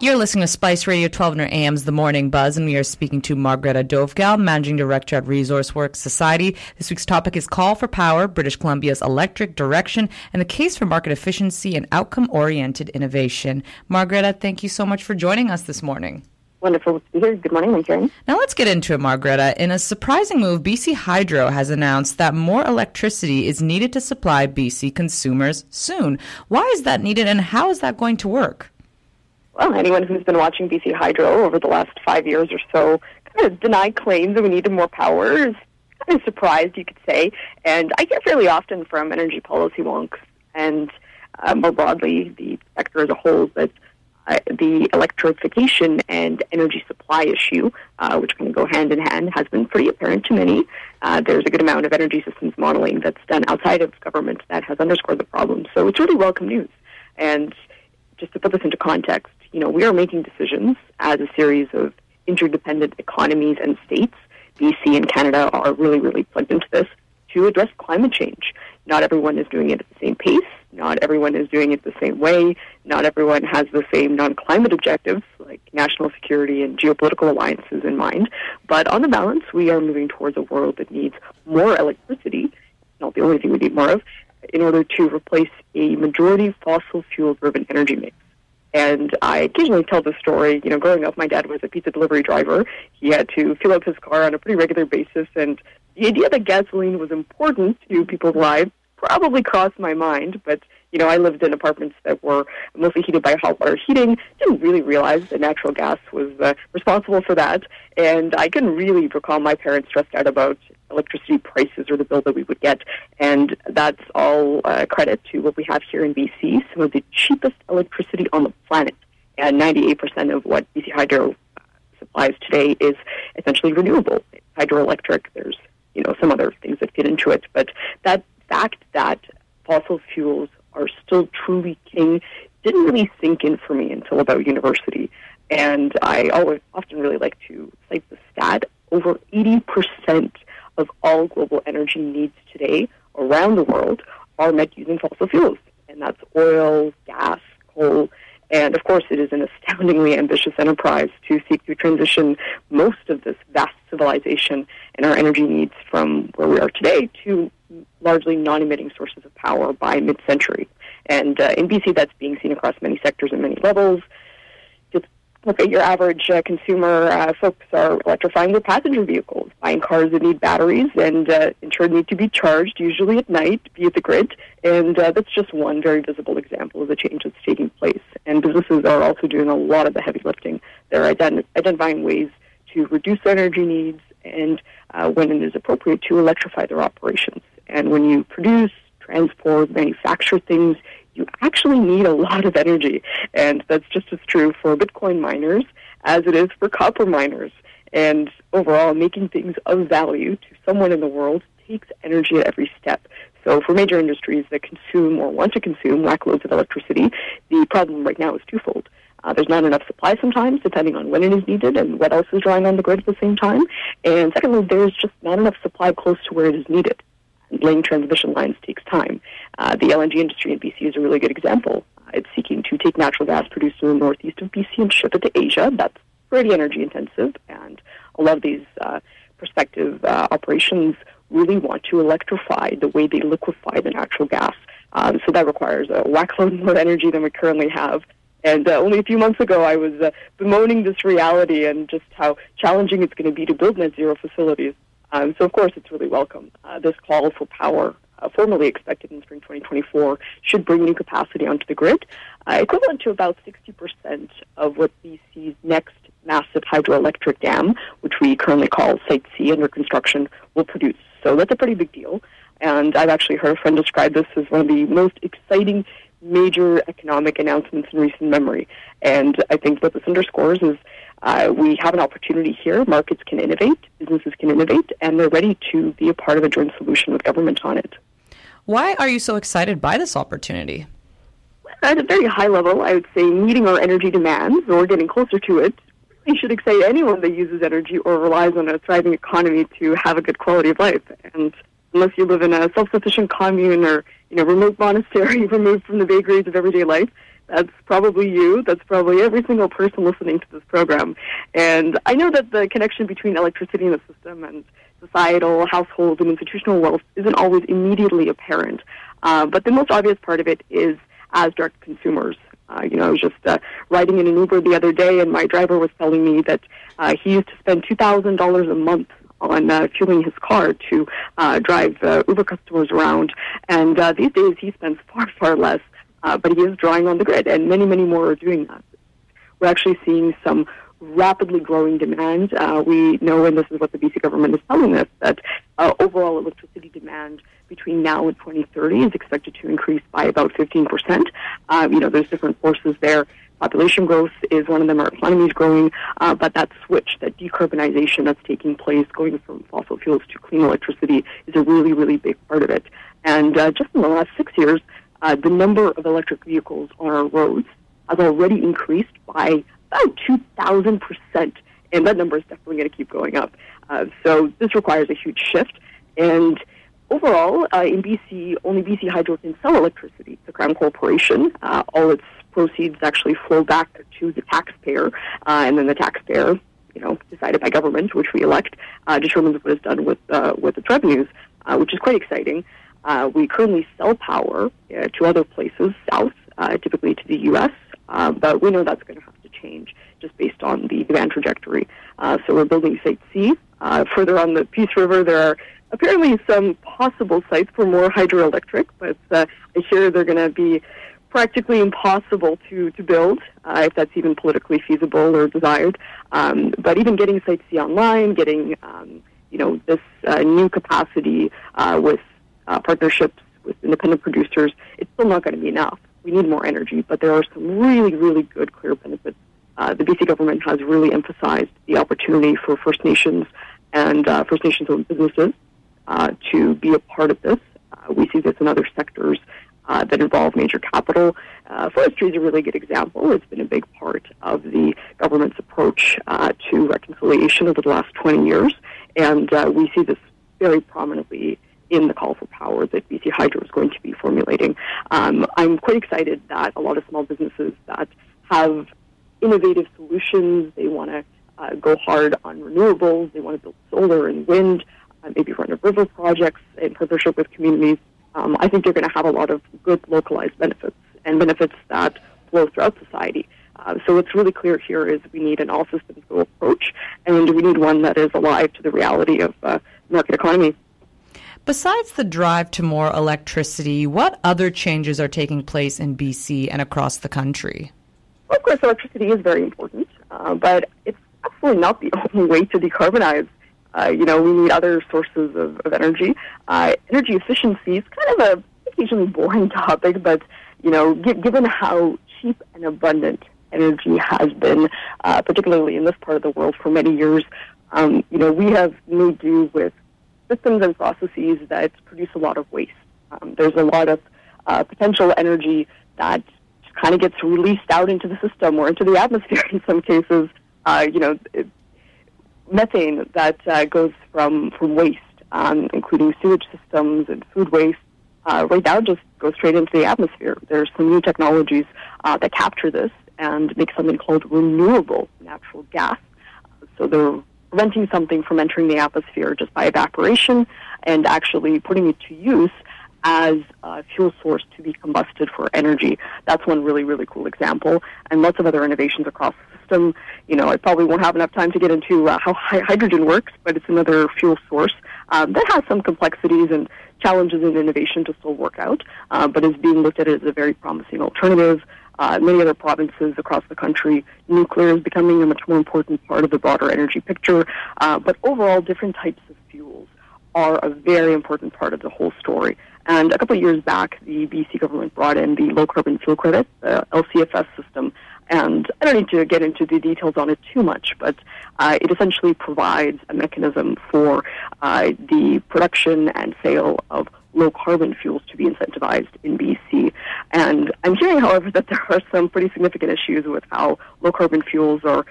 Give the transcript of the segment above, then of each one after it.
You're listening to Spice Radio 1200 AM's The Morning Buzz, and we are speaking to Margareta Dovgal, Managing Director at Resource Works Society. This week's topic is Call for Power, British Columbia's electric direction, and the case for market efficiency and outcome oriented innovation. Margareta, thank you so much for joining us this morning. Wonderful to be here. Good morning, Karen. Now let's get into it, Margareta. In a surprising move, BC Hydro has announced that more electricity is needed to supply BC consumers soon. Why is that needed, and how is that going to work? Well, anyone who's been watching BC Hydro over the last five years or so kind of denied claims that we needed more power is kind of surprised, you could say. And I hear fairly often from energy policy wonks and uh, more broadly the sector as a whole that uh, the electrification and energy supply issue, uh, which can go hand in hand, has been pretty apparent to many. Uh, there's a good amount of energy systems modeling that's done outside of government that has underscored the problem. So it's really welcome news. And just to put this into context, you know, we are making decisions as a series of interdependent economies and states. BC and Canada are really, really plugged into this to address climate change. Not everyone is doing it at the same pace. Not everyone is doing it the same way. Not everyone has the same non-climate objectives like national security and geopolitical alliances in mind. But on the balance, we are moving towards a world that needs more electricity. Not the only thing we need more of in order to replace a majority fossil fuel driven energy mix. And I occasionally tell the story. You know, growing up, my dad was a pizza delivery driver. He had to fill up his car on a pretty regular basis, and the idea that gasoline was important to people's lives probably crossed my mind. But you know, I lived in apartments that were mostly heated by hot water heating. Didn't really realize that natural gas was uh, responsible for that, and I can really recall my parents stressed out about electricity prices or the bill that we would get. And that's all uh, credit to what we have here in BC, some of the cheapest electricity on the planet. And 98% of what BC Hydro uh, supplies today is essentially renewable. hydroelectric, there's you know some other things that fit into it, but that fact that fossil fuels are still truly king didn't really sink in for me until about university. And I always often really like to cite the stat over 80% of all global energy needs today around the world are met using fossil fuels, and that's oil, gas, coal. And of course, it is an astoundingly ambitious enterprise to seek to transition most of this vast civilization and our energy needs from where we are today to largely non emitting sources of power by mid century. And uh, in BC, that's being seen across many sectors and many levels look at your average uh, consumer, uh, folks are electrifying their passenger vehicles, buying cars that need batteries and uh, in turn need to be charged, usually at night, via the grid. And uh, that's just one very visible example of the change that's taking place. And businesses are also doing a lot of the heavy lifting. They're ident- identifying ways to reduce their energy needs and, uh, when it is appropriate, to electrify their operations. And when you produce, transport, manufacture things, you actually need a lot of energy. And that's just as true for Bitcoin miners as it is for copper miners. And overall, making things of value to someone in the world takes energy at every step. So for major industries that consume or want to consume lack loads of electricity, the problem right now is twofold. Uh, there's not enough supply sometimes, depending on when it is needed and what else is drawing on the grid at the same time. And secondly, there's just not enough supply close to where it is needed laying transmission lines takes time. Uh, the LNG industry in BC is a really good example. Uh, it's seeking to take natural gas produced in the northeast of BC and ship it to Asia. That's pretty energy intensive, and a lot of these uh, prospective uh, operations really want to electrify the way they liquefy the natural gas. Um, so that requires a whackload more energy than we currently have. And uh, only a few months ago, I was uh, bemoaning this reality and just how challenging it's going to be to build net zero facilities. Um, so, of course, it's really welcome. Uh, this call for power, uh, formally expected in spring 2024, should bring new capacity onto the grid, uh, equivalent to about 60% of what BC's next massive hydroelectric dam, which we currently call Site C under construction, will produce. So that's a pretty big deal. And I've actually heard a friend describe this as one of the most exciting major economic announcements in recent memory. And I think what this underscores is uh, we have an opportunity here. Markets can innovate, businesses can innovate, and they're ready to be a part of a joint solution with government on it. Why are you so excited by this opportunity? At a very high level, I would say meeting our energy demands or getting closer to it really should excite anyone that uses energy or relies on a thriving economy to have a good quality of life. And unless you live in a self-sufficient commune or you know remote monastery removed from the vagaries of everyday life, That's probably you. That's probably every single person listening to this program. And I know that the connection between electricity in the system and societal, household, and institutional wealth isn't always immediately apparent. Uh, but the most obvious part of it is as direct consumers. Uh, you know, I was just uh, riding in an Uber the other day, and my driver was telling me that uh, he used to spend two thousand dollars a month on uh, fueling his car to uh, drive uh, Uber customers around. And uh, these days, he spends far, far less, uh, but he is drawing on the grid, and many, many more are doing that. We're actually seeing some rapidly growing demand. Uh, we know, and this is what the BC government is telling us, that uh, overall electricity demand between now and 2030 is expected to increase by about 15%. Uh, you know, there's different forces there. Population growth is one of them. Our economy is growing, uh, but that switch, that decarbonization that's taking place, going from fossil fuels to clean electricity, is a really, really big part of it. And uh, just in the last six years, uh, the number of electric vehicles on our roads has already increased by about 2,000%. And that number is definitely going to keep going up. Uh, so this requires a huge shift. And overall, uh, in BC, only BC Hydro can sell electricity to Crown Corporation. Uh, all its proceeds actually flow back to the taxpayer, uh, and then the taxpayer, you know, decided by government, which we elect, uh, determines what is done with with its revenues, which is quite exciting. Uh, we currently sell power uh, to other places south, uh, typically to the U.S., uh, but we know that's going to have to change just based on the demand trajectory. Uh, so we're building Site C. Uh, further on the Peace River, there are apparently some possible sites for more hydroelectric, but I hear they're going to be practically impossible to, to build, uh, if that's even politically feasible or desired. Um, but even getting Site C online, getting um, you know this uh, new capacity uh, with uh, partnerships with independent producers, it's still not going to be enough. We need more energy, but there are some really, really good, clear benefits. Uh, the BC government has really emphasized the opportunity for First Nations and uh, First Nations-owned businesses uh, to be a part of this. Uh, we see this in other sectors uh, that involve major capital. Forestry is a really good example. It's been a big part of the government's approach to reconciliation over the last 20 years, and we see this very prominently in the call for power that BC Hydro is going to be formulating. Um, I'm quite excited that a lot of small businesses that have innovative solutions, they want to uh, go hard on renewables, they want to build solar and wind, uh, maybe run a river projects in partnership with communities um, I think you're going to have a lot of good localized benefits and benefits that flow throughout society. Uh, so what's really clear here is we need an all systems go approach, and we need one that is alive to the reality of uh, market economy. Besides the drive to more electricity, what other changes are taking place in BC and across the country? Well, of course, electricity is very important, uh, but it's absolutely not the only way to decarbonize uh, you know, we need other sources of, of energy. Uh, energy efficiency is kind of a occasionally boring topic, but you know, given how cheap and abundant energy has been, uh, particularly in this part of the world for many years, um, you know, we have made do with systems and processes that produce a lot of waste. Um, there's a lot of uh, potential energy that kind of gets released out into the system or into the atmosphere in some cases. Uh, you know, it, methane that uh, goes from, from waste, um, including sewage systems and food waste, uh, right now just goes straight into the atmosphere. There's some new technologies uh, that capture this and make something called renewable natural gas. So they're preventing something from entering the atmosphere just by evaporation and actually putting it to use as a fuel source to be combusted for energy. That's one really, really cool example, and lots of other innovations across the system. You know, I probably won't have enough time to get into uh, how hydrogen works, but it's another fuel source um, that has some complexities and challenges in innovation to still work out, uh, but is being looked at as a very promising alternative. Uh, many other provinces across the country, nuclear is becoming a much more important part of the broader energy picture. Uh, but overall, different types of fuels are a very important part of the whole story. And a couple of years back, the BC government brought in the low carbon fuel credit, the LCFS system. And I don't need to get into the details on it too much, but uh, it essentially provides a mechanism for uh, the production and sale of low carbon fuels to be incentivized in BC. And I'm hearing, however, that there are some pretty significant issues with how low carbon fuels are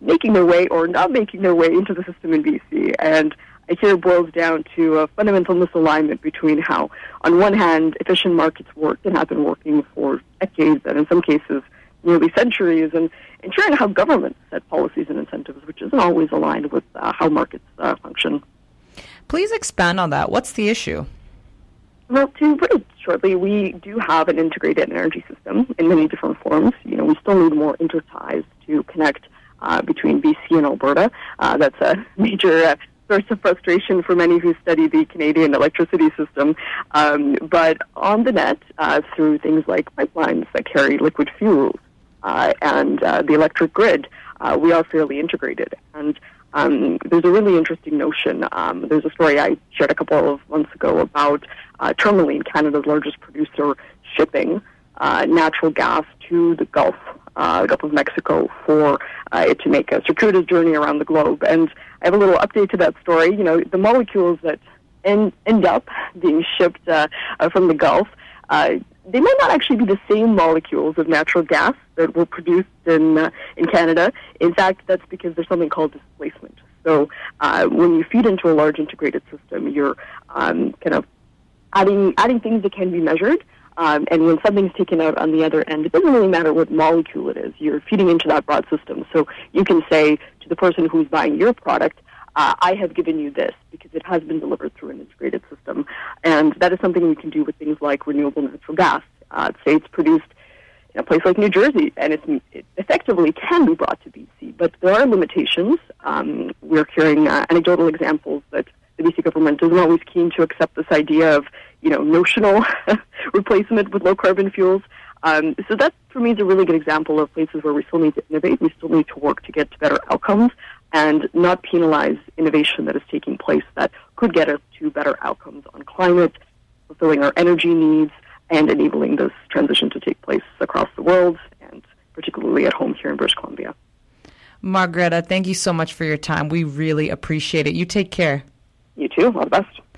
making their way or not making their way into the system in BC. And I hear it boils down to a fundamental misalignment between how, on one hand, efficient markets work and have been working for decades, and in some cases, nearly centuries, and ensuring how governments set policies and incentives, which isn't always aligned with uh, how markets uh, function. Please expand on that. What's the issue? Well, to it shortly, we do have an integrated energy system in many different forms. You know, we still need more interties to connect uh, between BC and Alberta. Uh, that's a major uh, source of frustration for many who study the Canadian electricity system. Um, but on the net, uh, through things like pipelines that carry liquid fuels uh, and uh, the electric grid, we are fairly integrated. And um, there's a really interesting notion. Um, there's a story I shared a couple of months ago about uh, Tourmaline, Canada's largest producer, shipping uh, natural gas to the Gulf, uh, the Gulf of Mexico, for uh, it to make a circuitous journey around the globe. And I have a little update to that story. You know, the molecules that end, end up being shipped uh, uh, from the Gulf they might not actually be the same molecules of natural gas that were produced in uh, in Canada. In fact, that's because there's something called displacement. So uh, when you feed into a large integrated system, you're um, kind of adding adding things that can be measured. Um, and when something's taken out on the other end, it doesn't really matter what molecule it is. You're feeding into that broad system. So you can say to the person who's buying your product, uh, I have given you this because it has been delivered through an integrated system. And that is something we can do with things like renewable natural gas. Uh, say it's produced in a place like New Jersey, and it effectively can be brought to BC, but there are limitations. Um, we're hearing uh, anecdotal examples that the BC government isn't always keen to accept this idea of, you know, notional replacement with low carbon fuels. Um, so that, for me, is a really good example of places where we still need to innovate. We still need to work to get to better outcomes and not penalize innovation that is taking place that could get us to better outcomes on climate, fulfilling our energy needs, and enabling this transition to take place across the world and particularly at home here in British Columbia. Margareta, thank you so much for your time. We really appreciate it. You take care. You too. All the best.